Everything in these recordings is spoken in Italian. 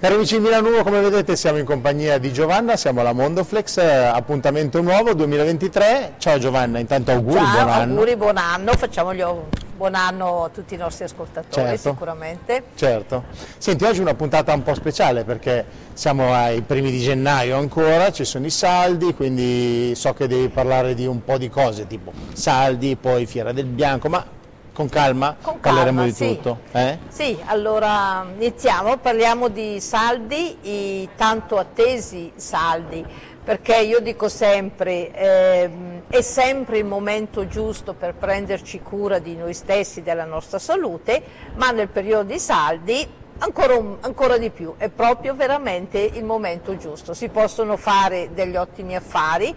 Cari amici di Milano come vedete siamo in compagnia di Giovanna, siamo alla Mondoflex, eh, appuntamento nuovo 2023. Ciao Giovanna, intanto auguri, Ciao, buon anno. auguri, buon anno, facciamo gli buon anno a tutti i nostri ascoltatori certo. sicuramente. Certo. Senti, oggi è una puntata un po' speciale perché siamo ai primi di gennaio ancora, ci sono i saldi, quindi so che devi parlare di un po' di cose, tipo saldi, poi Fiera del Bianco, ma con calma, Con parleremo calma, di sì. tutto. Eh? Sì, allora iniziamo, parliamo di saldi, i tanto attesi saldi, perché io dico sempre, ehm, è sempre il momento giusto per prenderci cura di noi stessi, della nostra salute, ma nel periodo di saldi ancora, un- ancora di più, è proprio veramente il momento giusto, si possono fare degli ottimi affari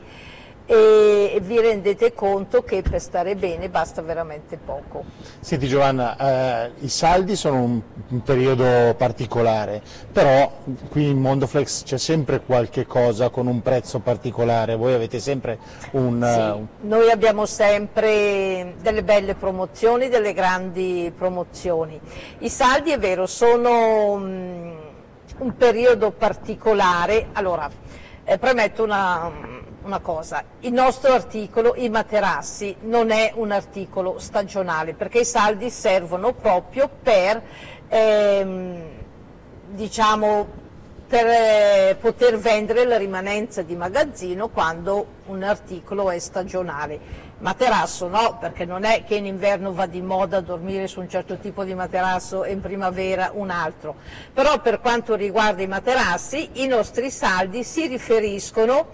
e, vi rendete conto che per stare bene basta veramente poco. Senti Giovanna, eh, i saldi sono un, un periodo particolare, però qui in Mondoflex c'è sempre qualche cosa con un prezzo particolare, voi avete sempre un... un- Sì, noi abbiamo sempre delle belle promozioni, delle grandi promozioni. I saldi è vero, sono mm, un periodo particolare. Allora, eh, premetto una, una cosa, il nostro articolo, i materassi, non è un articolo stagionale perché i saldi servono proprio per ehm, diciamo, per eh, poter vendere la rimanenza di magazzino quando un articolo è stagionale. Materasso no, perché non è che in inverno va di moda dormire su un certo tipo di materasso e in primavera un altro. Però per quanto riguarda i materassi, i nostri saldi si riferiscono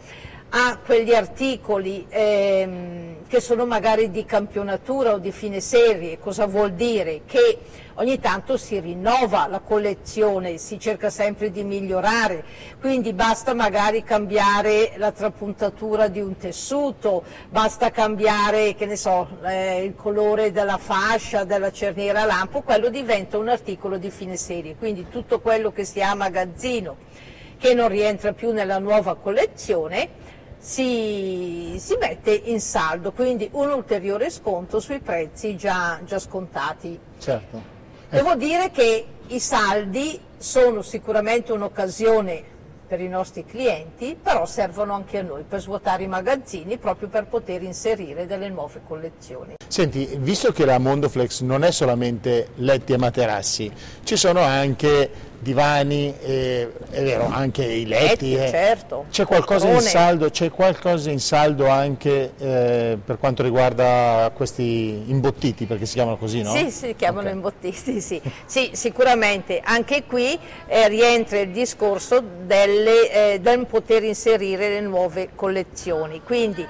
a quegli articoli ehm, che sono magari di campionatura o di fine serie, cosa vuol dire? Che ogni tanto si rinnova la collezione, si cerca sempre di migliorare, quindi basta magari cambiare la trapuntatura di un tessuto, basta cambiare so, eh, il colore della fascia, della cerniera a lampo, quello diventa un articolo di fine serie, quindi tutto quello che si ha a magazzino che non rientra più nella nuova collezione si, si mette in saldo, quindi un ulteriore sconto sui prezzi già, già scontati. certo. Devo dire che i saldi sono sicuramente un'occasione per i nostri clienti, però servono anche a noi per svuotare i magazzini proprio per poter inserire delle nuove collezioni. Senti, visto che la Mondoflex non è solamente letti e materassi, ci sono anche divani, eh, è vero, anche i letti. Letti, eh. certo, C'è qualcosa in poltrone. saldo, c'è qualcosa in saldo anche eh, per quanto riguarda questi imbottiti, perché si chiamano così, no? Sì, si chiamano Ok. imbottiti, sì. Sì, sicuramente anche qui eh, rientra il discorso delle, eh, del poter inserire le nuove collezioni. Quindi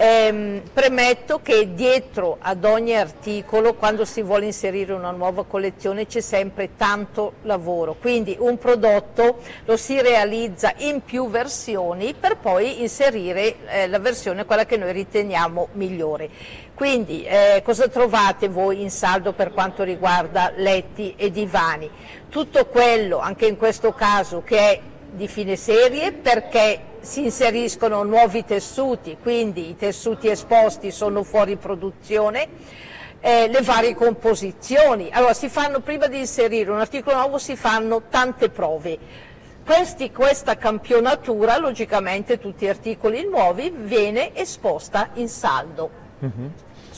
ehm, premetto che dietro ad ogni articolo, quando si vuole inserire una nuova collezione, c'è sempre tanto lavoro. Quindi un prodotto lo si realizza in più versioni per poi inserire eh, la versione quella che noi riteniamo migliore. Quindi eh, cosa trovate voi in saldo per quanto riguarda letti e divani? Tutto quello, anche in questo caso, che è di fine serie perché si inseriscono nuovi tessuti, quindi i tessuti esposti sono fuori produzione, eh, le varie composizioni. Allora fanno, prima di inserire un articolo nuovo si fanno tante prove. Questi- questa campionatura, logicamente tutti gli articoli nuovi, viene esposta in saldo.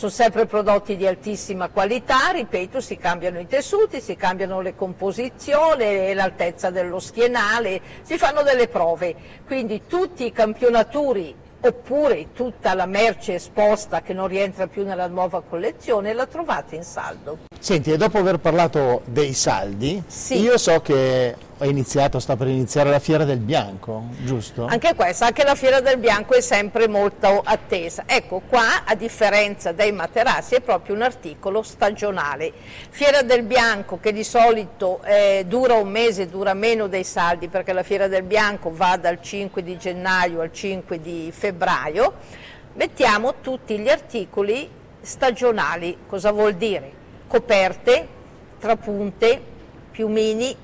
Sono sempre prodotti di altissima qualità, ripeto, si cambiano i tessuti, si cambiano le composizioni, l'altezza dello schienale, si fanno delle prove. Quindi tutti i campionaturi oppure tutta la merce esposta che non rientra più nella nuova collezione la trovate in saldo. Senti, e dopo aver parlato dei saldi, Sì. io so che è iniziato, sta per iniziare la Fiera del Bianco, giusto? Anche questa, anche la Fiera del Bianco è sempre molto attesa. Ecco, qua a differenza dei materassi è proprio un articolo stagionale. Fiera del Bianco che di solito eh, dura un mese, dura meno dei saldi perché la Fiera del Bianco va dal 5 di gennaio al 5 di febbraio, mettiamo tutti gli articoli stagionali. Cosa vuol dire? Coperte, trapunte, piumini,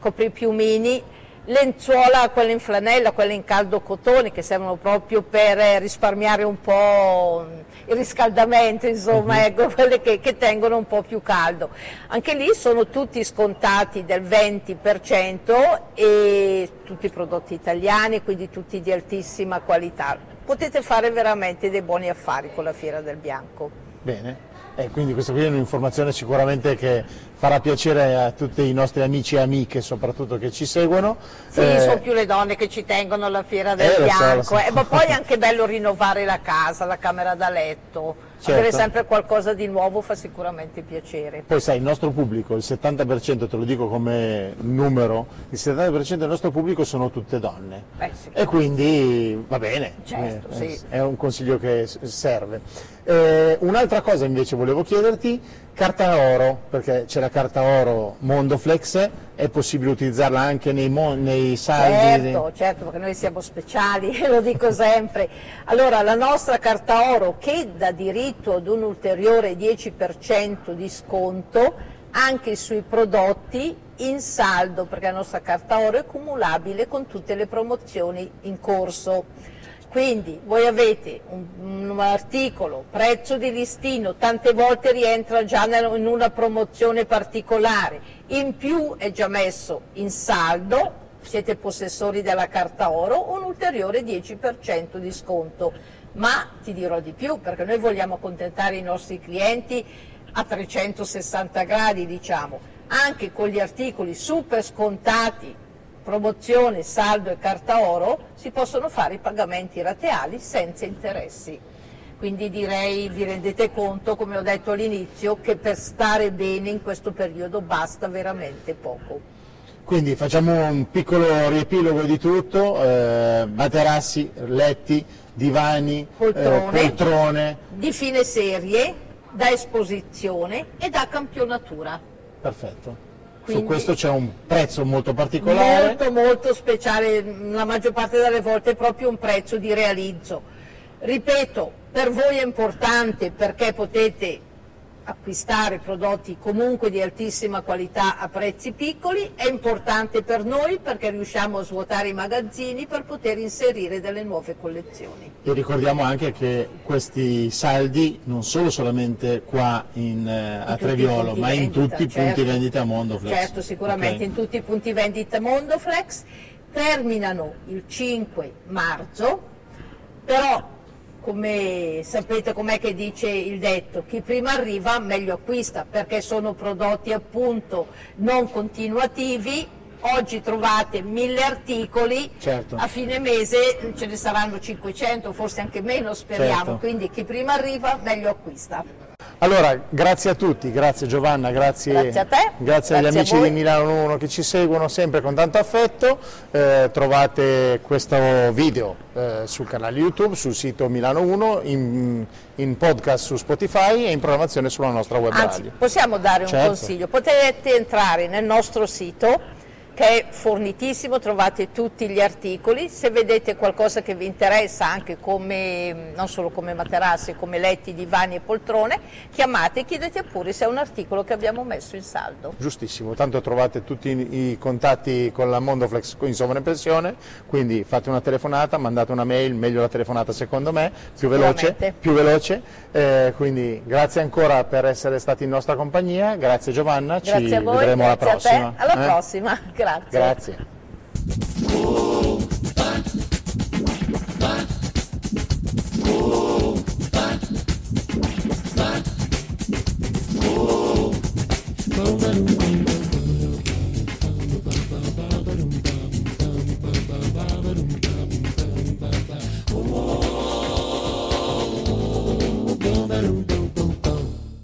copripiumini, lenzuola, quelle in flanella, quelle in caldo cotone che servono proprio per risparmiare un po' il riscaldamento, insomma, mhm. ecco, quelle che, che, tengono un po' più caldo. Anche lì sono tutti scontati del 20% e tutti prodotti italiani, quindi tutti di altissima qualità. Potete fare veramente dei buoni affari con la Fiera del Bianco. Bene. Eh, quindi questa qui è un'informazione sicuramente che farà piacere a tutti i nostri amici e amiche soprattutto che ci seguono. Sì, eh, sono più le donne che ci tengono alla Fiera del eh, Bianco, so, so. Eh, ma poi è anche bello rinnovare la casa, la camera da letto Certo. Avere sempre qualcosa di nuovo fa sicuramente piacere. Poi sai, il nostro pubblico, il 70%, te lo dico come numero, il 70% del nostro pubblico sono tutte donne. Eh, sì. E quindi va bene, certo, eh, sì. è un consiglio che serve. Eh, Un'altra cosa invece volevo chiederti, carta oro, perché c'è la carta oro Mondoflex, è possibile utilizzarla anche nei, nei saldi? Certo, certo, perché noi siamo speciali, lo dico sempre. Allora, la nostra carta oro che dà diritto ad un ulteriore 10% di sconto anche sui prodotti in saldo, perché la nostra carta oro è cumulabile con tutte le promozioni in corso. Quindi voi avete un, un, articolo, prezzo di listino, tante volte rientra già in una promozione particolare, in più è già messo in saldo, siete possessori della carta oro, un ulteriore 10% di sconto. Ma ti dirò di più, perché noi vogliamo accontentare i nostri clienti a 360 gradi, diciamo, anche con gli articoli super scontati promozione, saldo e carta oro si possono fare i pagamenti rateali senza interessi. Quindi direi, vi rendete conto, come ho detto all'inizio, che per stare bene in questo periodo basta veramente poco. Quindi facciamo un piccolo riepilogo di tutto, eh, materassi, letti, divani, poltrone, eh, poltrone. Di fine serie, da esposizione e da campionatura. Perfetto. Quindi, Su questo c'è un prezzo molto particolare? Molto molto speciale, la maggior parte delle volte è proprio un prezzo di realizzo. Ripeto, per voi è importante perché potete acquistare prodotti comunque di altissima qualità a prezzi piccoli, è importante per noi perché riusciamo a svuotare i magazzini per poter inserire delle nuove collezioni. E ricordiamo anche che questi saldi non sono solamente qua in, eh, a Treviolo, ma in tutti i certo, punti vendita Mondoflex. Certo, sicuramente okay. in tutti i punti vendita Mondoflex, terminano il 5 marzo, però come sapete com'è che dice il detto, chi prima arriva meglio acquista perché sono prodotti appunto non continuativi, oggi trovate mille articoli, certo. a fine mese ce ne saranno 500, forse anche meno speriamo, certo. quindi chi prima arriva meglio acquista. Allora, grazie a tutti, grazie Giovanna, grazie, grazie a te, grazie agli amici di Milano 1 che ci seguono sempre con tanto affetto, eh, trovate questo video eh, sul canale YouTube, sul sito Milano 1, in, in, podcast su Spotify e in programmazione sulla nostra web Anzi, radio. possiamo dare un certo. consiglio, potete entrare nel nostro sito che è fornitissimo, trovate tutti gli articoli, se vedete qualcosa che vi interessa anche come, non solo come materassi, come letti, divani e poltrone, chiamate e chiedete pure se è un articolo che abbiamo messo in saldo. Giustissimo, tanto trovate tutti i contatti con la Mondoflex in sovraimpressione, quindi fate una telefonata, mandate una mail, meglio la telefonata secondo me, più veloce, più veloce. Eh, quindi grazie ancora per essere stati in nostra compagnia, grazie Giovanna, grazie ci voi, vedremo alla prossima. Alla eh? prossima. Grazie. Grazie.